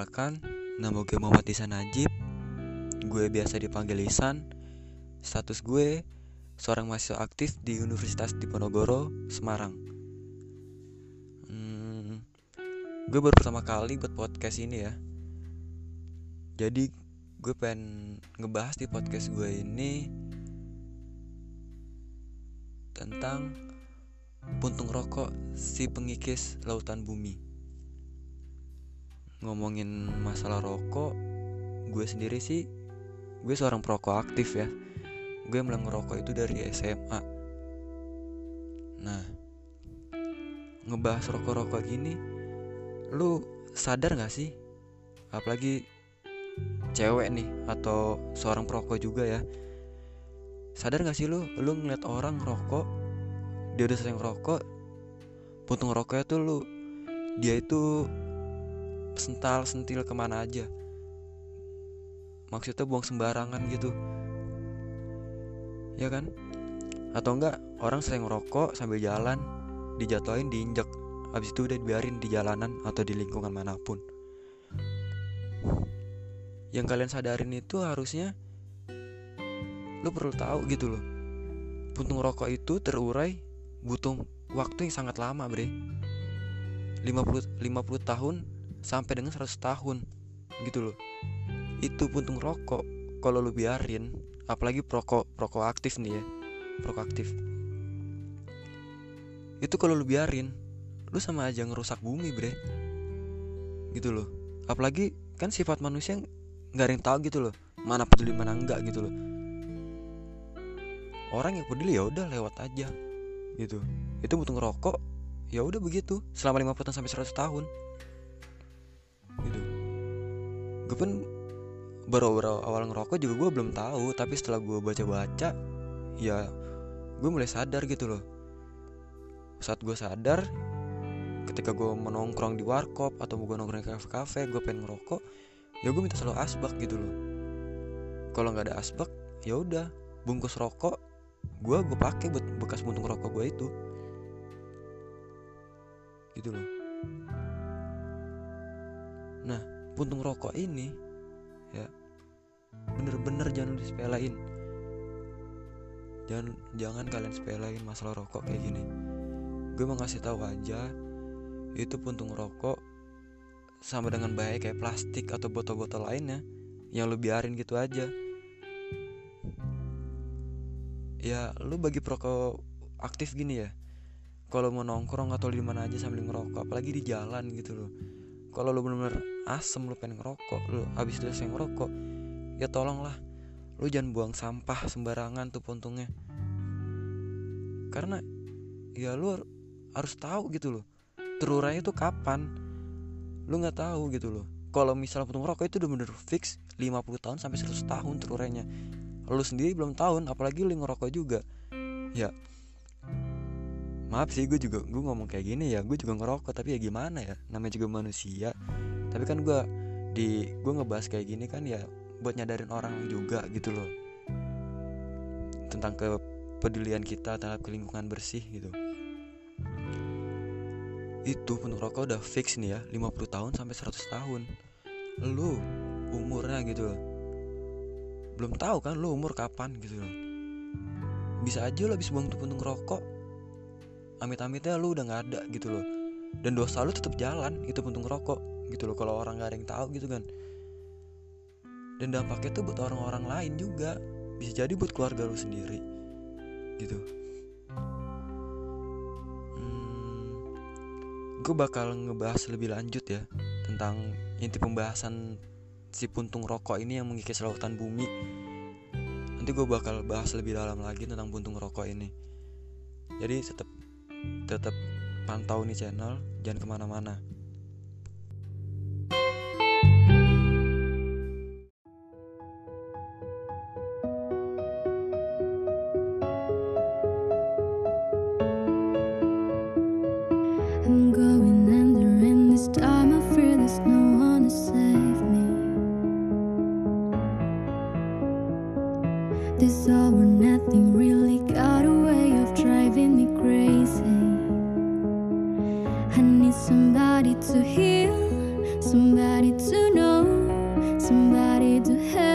Perkenalkan, nama gue Muhammad Isan Najib Gue biasa dipanggil Isan Status gue seorang mahasiswa aktif di Universitas Diponegoro, Semarang. Hmm, Gue baru pertama kali buat podcast ini ya. Jadi gue pengen ngebahas di podcast gue ini Tentang puntung rokok si pengikis lautan bumi ngomongin masalah rokok gue sendiri sih gue seorang perokok aktif ya. Gue mulai ngerokok itu dari SMA nah ngebahas rokok-rokok gini lu sadar gak sih? Apalagi cewek nih atau seorang perokok juga ya. Sadar gak sih lu? Lu ngeliat orang ngerokok dia udah sering ngerokok puntung rokoknya tuh lu dia itu sental sentil ke mana aja. Maksudnya buang sembarangan gitu. Ya kan? Atau enggak orang sering ngerokok sambil jalan dijatuhin diinjak habis itu udah dibiarin di jalanan atau di lingkungan mana pun. Yang kalian sadarin itu harusnya lu perlu tahu gitu loh. Puntung rokok itu terurai butuh waktu yang sangat lama bre. 50 50 tahun sampai dengan 100 tahun gitu loh. Itu puntung rokok kalau lu biarin apalagi prokok prokok aktif nih ya prokok aktif. Itu kalau lu biarin lu sama aja ngerusak bumi bre. Gitu loh. Apalagi kan sifat manusia nggak ada yang tahu gitu loh mana peduli mana enggak gitu loh. Orang yang peduli ya udah lewat aja gitu. Itu butuh ngerokok ya udah begitu selama 50 tahun sampai 100 tahun gue pun baru, baru awal ngerokok juga gue belum tahu tapi setelah gue baca-baca ya gue mulai sadar gitu loh. Saat gue sadar ketika gue menongkrong di warkop atau gue nongkrong di kafe-kafe gue pengen ngerokok ya gue minta selalu asbak gitu loh. Kalau nggak ada asbak ya udah bungkus rokok gue gue pakai buat bekas buntung rokok gue itu. Gitu loh. Nah, puntung rokok ini ya bener-bener jangan disepelein. Jangan jangan kalian sepelein masalah rokok kayak gini. Gue mau ngasih tahu aja itu puntung rokok sama dengan bahaya kayak plastik atau botol-botol lainnya yang lu biarin gitu aja. Ya, lu bagi perokok aktif gini ya. Kalau mau nongkrong atau di mana aja sambil ngerokok, apalagi di jalan gitu loh kalau lu bener-bener asem lu pengen ngerokok lu habis itu saya ngerokok ya tolonglah lu jangan buang sampah sembarangan tuh puntungnya karena ya lu harus tahu gitu loh terurainya tuh kapan lu nggak tahu gitu loh. Kalau misal puntung rokok itu udah bener fix 50 tahun sampai 100 tahun terurainya. Lu sendiri belum tahun apalagi lu ngerokok juga. Ya maaf sih gue juga gue ngomong kayak gini ya gue juga ngerokok tapi ya gimana ya namanya juga manusia tapi kan gue di gue ngebahas kayak gini kan ya buat nyadarin orang juga gitu loh. Tentang kepedulian kita terhadap lingkungan bersih gitu. Itu penuh rokok udah fix nih ya 50 tahun sampai 100 tahun. Lu umurnya gitu belum tahu kan lu umur kapan gitu bisa aja lo habis buang tuh puntung rokok amit-amitnya lu udah nggak ada gitu loh. Dan dosa lu tetap jalan itu puntung rokok gitu loh kalau orang nggak ada yang tahu gitu kan. Dan dampaknya tuh buat orang-orang lain juga. Bisa jadi buat keluarga lu sendiri gitu. Hmm, gue bakal ngebahas lebih lanjut ya tentang inti pembahasan si puntung rokok ini yang mengikis lautan bumi. Nanti gue bakal bahas lebih dalam lagi tentang puntung rokok ini. Jadi tetap tetap pantau nih channel jangan ke mana-mana need somebody to heal, somebody to know, somebody to help.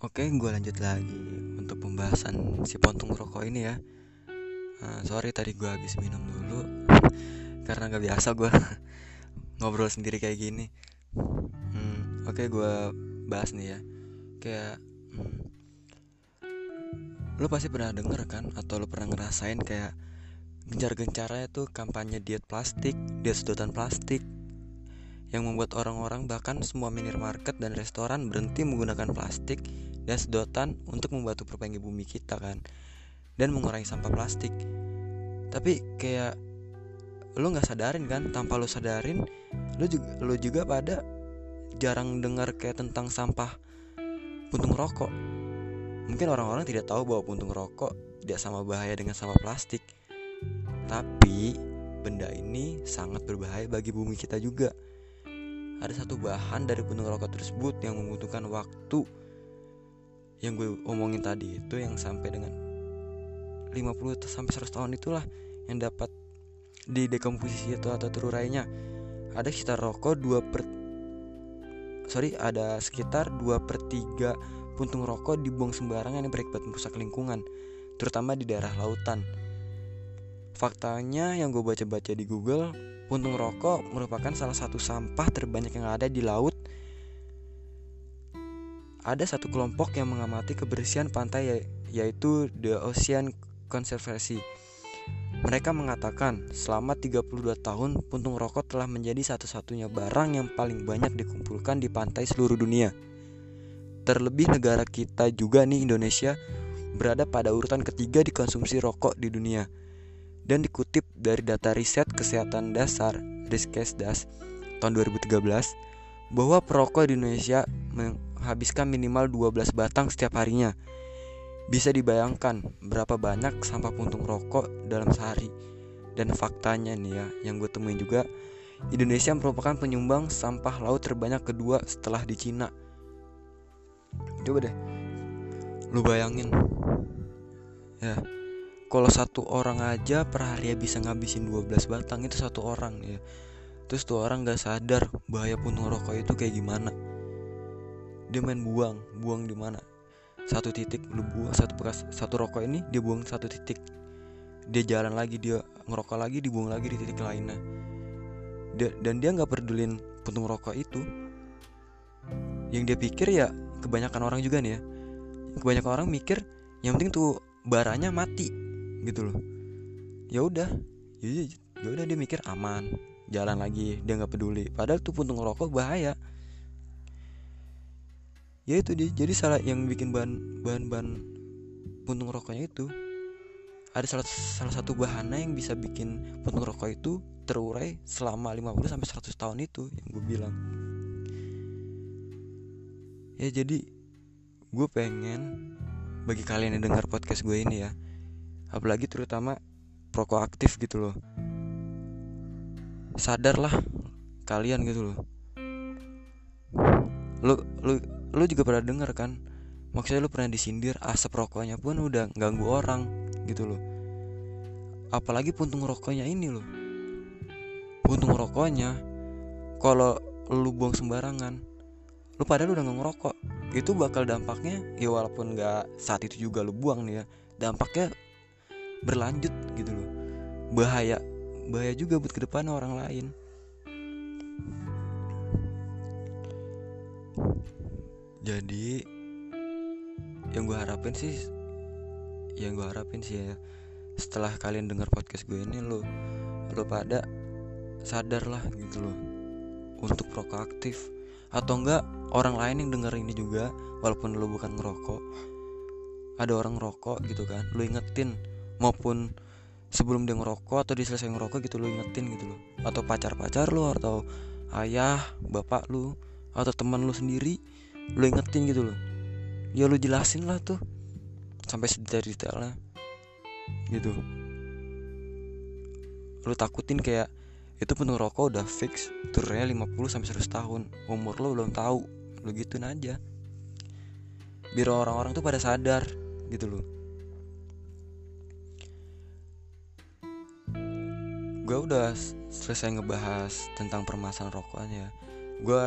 Oke, gue lanjut lagi untuk pembahasan si puntung rokok ini ya. Uh, sorry tadi gue habis minum dulu karena nggak biasa gue ngobrol sendiri kayak gini. Hmm, Oke, gue bahas nih ya. Kayak hmm, lu pasti pernah denger kan atau lu pernah ngerasain kayak gencar-gencarnya tuh kampanye diet plastik, diet sedotan plastik yang membuat orang-orang bahkan semua minimarket dan restoran berhenti menggunakan plastik dan sedotan untuk membantu perbaiki bumi kita kan? Dan mengurangi sampah plastik. Tapi kayak lu nggak sadarin kan? Tanpa lu sadarin lu juga lu juga pada jarang dengar kayak tentang sampah puntung rokok. Mungkin orang-orang tidak tahu bahwa puntung rokok tidak sama bahaya dengan sampah plastik. Tapi benda ini sangat berbahaya bagi bumi kita juga. Ada satu bahan dari puntung rokok tersebut yang membutuhkan waktu yang gue omongin tadi itu yang sampai dengan 50 sampai 100 tahun itulah yang dapat di dekomposisi itu atau terurainya ada sekitar rokok 2 per sorry ada sekitar 2 per 3 puntung rokok dibuang sembarangan yang berakibat merusak lingkungan terutama di daerah lautan faktanya yang gue baca-baca di Google puntung rokok merupakan salah satu sampah terbanyak yang ada di laut. Ada satu kelompok yang mengamati kebersihan pantai yaitu The Ocean Conservancy. Mereka mengatakan selama 32 tahun puntung rokok telah menjadi satu-satunya barang yang paling banyak dikumpulkan di pantai seluruh dunia. Terlebih negara kita juga nih Indonesia berada pada urutan ketiga di konsumsi rokok di dunia dan dikutip dari data riset kesehatan dasar Riskesdas tahun 2013 bahwa perokok di Indonesia menghabiskan minimal 12 batang setiap harinya. Bisa dibayangkan berapa banyak sampah puntung rokok dalam sehari. Dan faktanya nih ya, yang gue temuin juga, Indonesia merupakan penyumbang sampah laut terbanyak kedua setelah di Cina. Coba deh, lu bayangin, ya kalau satu orang aja per hari ya bisa ngabisin 12 batang itu satu orang ya terus tuh orang gak sadar bahaya puntung rokok itu kayak gimana dia main buang buang di mana? Satu titik lu buang satu bekas satu rokok ini dia buang satu titik. Dia jalan lagi dia ngerokok lagi dibuang lagi di titik lainnya. Dia, dan dia nggak pedulin puntung rokok itu. Yang dia pikir ya kebanyakan orang juga nih ya. Kebanyakan orang mikir yang penting tuh baranya mati gitu loh. Ya udah ya, ya udah dia mikir aman jalan lagi dia nggak peduli. Padahal tuh puntung rokok bahaya ya itu dia jadi salah yang bikin bahan bahan bahan puntung rokoknya itu. Ada salah, salah satu bahannya yang bisa bikin puntung rokok itu terurai selama 50 sampai 100 tahun itu yang gue bilang. Ya jadi gue pengen bagi kalian yang dengar podcast gue ini ya apalagi terutama prokoaktif gitu loh. Sadarlah kalian gitu loh. Lu lu lu juga pernah denger kan? Maksudnya lu pernah disindir asap rokoknya pun udah ganggu orang gitu loh. Apalagi puntung rokoknya ini loh. Puntung rokoknya kalau lu buang sembarangan lu padahal udah ngerokok. Itu bakal dampaknya ya walaupun nggak saat itu juga lu buang nih ya dampaknya berlanjut gitu loh. Bahaya bahaya juga buat ke depan orang lain jadi yang gue harapin sih yang gue harapin sih ya setelah kalian dengar podcast gue ini lo lo pada sadar lah gitu loh untuk proaktif. Atau enggak orang lain yang denger ini juga walaupun lo bukan ngerokok ada orang ngerokok gitu kan lo ingetin. Maupun sebelum dia ngerokok atau dia selesai ngerokok gitu lo ingetin gitu loh. Atau pacar-pacar lo atau ayah bapak lo atau teman lo sendiri lo ingetin gitu loh. Ya lo jelasin lah tuh. Sampai sedetail-detailnya gitu. Lo takutin kayak itu penuh rokok udah fix turunnya 50 sampai 100 tahun. Umur lo belum tahu. Lo gituin aja. Biar orang-orang tuh pada sadar gitu loh. Gue udah selesai ngebahas tentang permasalahan rokoknya gue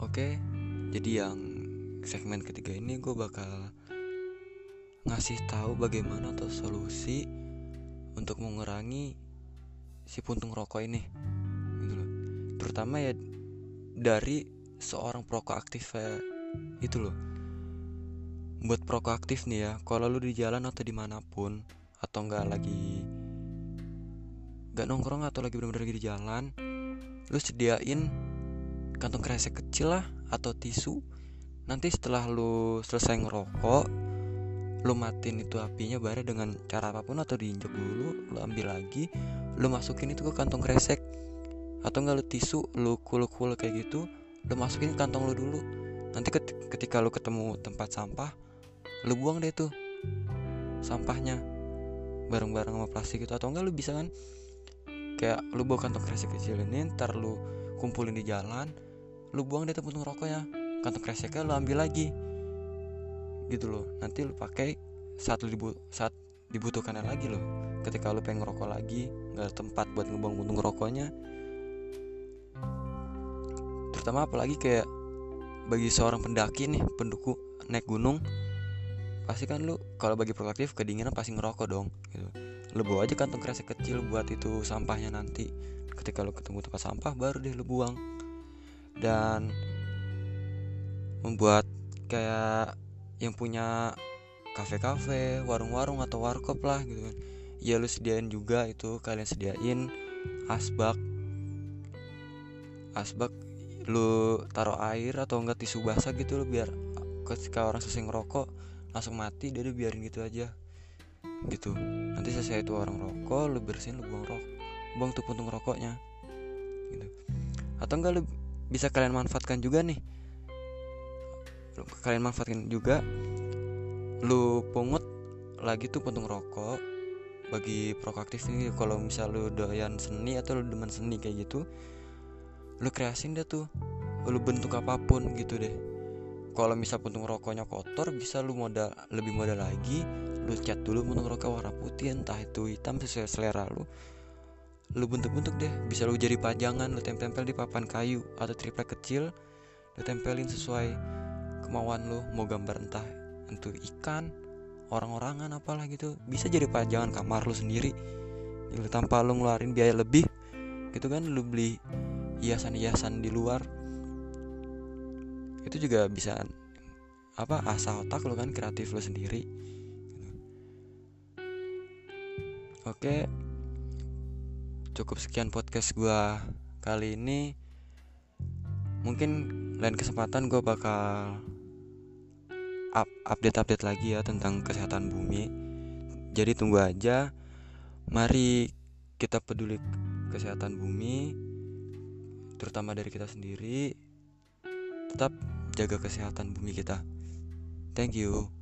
Oke, jadi yang segmen ketiga ini gue bakal ngasih tahu bagaimana atau solusi untuk mengurangi si puntung rokok ini. Terutama ya dari seorang perokok aktif ya, itu loh. Buat perokok aktif nih ya, kalau lu di jalan atau di mana pun atau nggak lagi nggak nongkrong atau lagi bener-bener lagi di jalan, lu sediain kantong kresek kecil lah atau tisu nanti setelah lu selesai ngerokok lu matiin itu apinya bare dengan cara apa pun atau diinjek dulu lu ambil lagi lu masukin itu ke kantong kresek atau enggak lu tisu lu kul-kul kayak gitu lu masukin kantong lu dulu. Nanti ket- ketika lu ketemu tempat sampah lu buang deh tuh sampahnya bareng-bareng sama plastik itu. Atau enggak lu bisa kan kayak lu bawa kantong kresek kecil ini ntar lu kumpulin di jalan lu buang deh puntung rokoknya kantong kreseknya lu ambil lagi. Gitu loh. Nanti lu pakai saat lu dibu saat dibutuhkannya lagi loh. Ketika lu pengen ngerokok lagi nggak ada tempat buat ngebuang puntung rokoknya terutama apalagi kayak bagi seorang pendaki nih penduku naik gunung pasti kan lu kalau bagi proaktif kedinginan pasti ngerokok dong gitu lu bawa aja kantong kresek kecil buat itu sampahnya nanti ketika lu ketemu tempat sampah baru deh lu buang dan membuat kayak yang punya kafe-kafe, warung-warung atau warkop lah gitu kan. Ya lu sediain juga itu kalian sediain asbak. Asbak lu taruh air atau enggak tisu basah gitu lu biar ketika orang selesai ngerokok langsung mati dia udah biarin gitu aja. Gitu. Nanti selesai itu orang rokok lu bersihin lu buang rok buang tuh puntung rokoknya. Gitu. Atau enggak lu bisa kalian manfaatkan juga nih. Kalian manfaatkan juga lu pungut lagi tuh puntung rokok bagi proaktif ini. Kalau misal lu doyan seni atau lu demen seni kayak gitu lu kreasin deh tuh. Lu bentuk apa pun gitu deh. Kalau misal puntung rokoknya kotor bisa lu modal lebih modal lagi lu cat dulu puntung rokok warna putih entah itu hitam sesuai selera lu. Lu bentuk-bentuk deh. Bisa lu jadi pajangan lu tempel-tempel di papan kayu atau triplek kecil lu tempelin sesuai kemauan lu. Mau gambar entah itu ikan orang-orangan apalah gitu. Bisa jadi pajangan kamar lu sendiri. Gitu, tanpa lu ngeluarin biaya lebih gitu kan? Lu beli hiasan-hiasan di luar itu juga bisa apa asah otak lu kan kreatif lu sendiri. Oke cukup sekian podcast gua kali ini. Mungkin lain kesempatan gue bakal up update update lagi ya tentang kesehatan bumi. Jadi tunggu aja. Mari kita peduli kesehatan bumi terutama dari kita sendiri tetap jaga kesehatan bumi kita. Thank you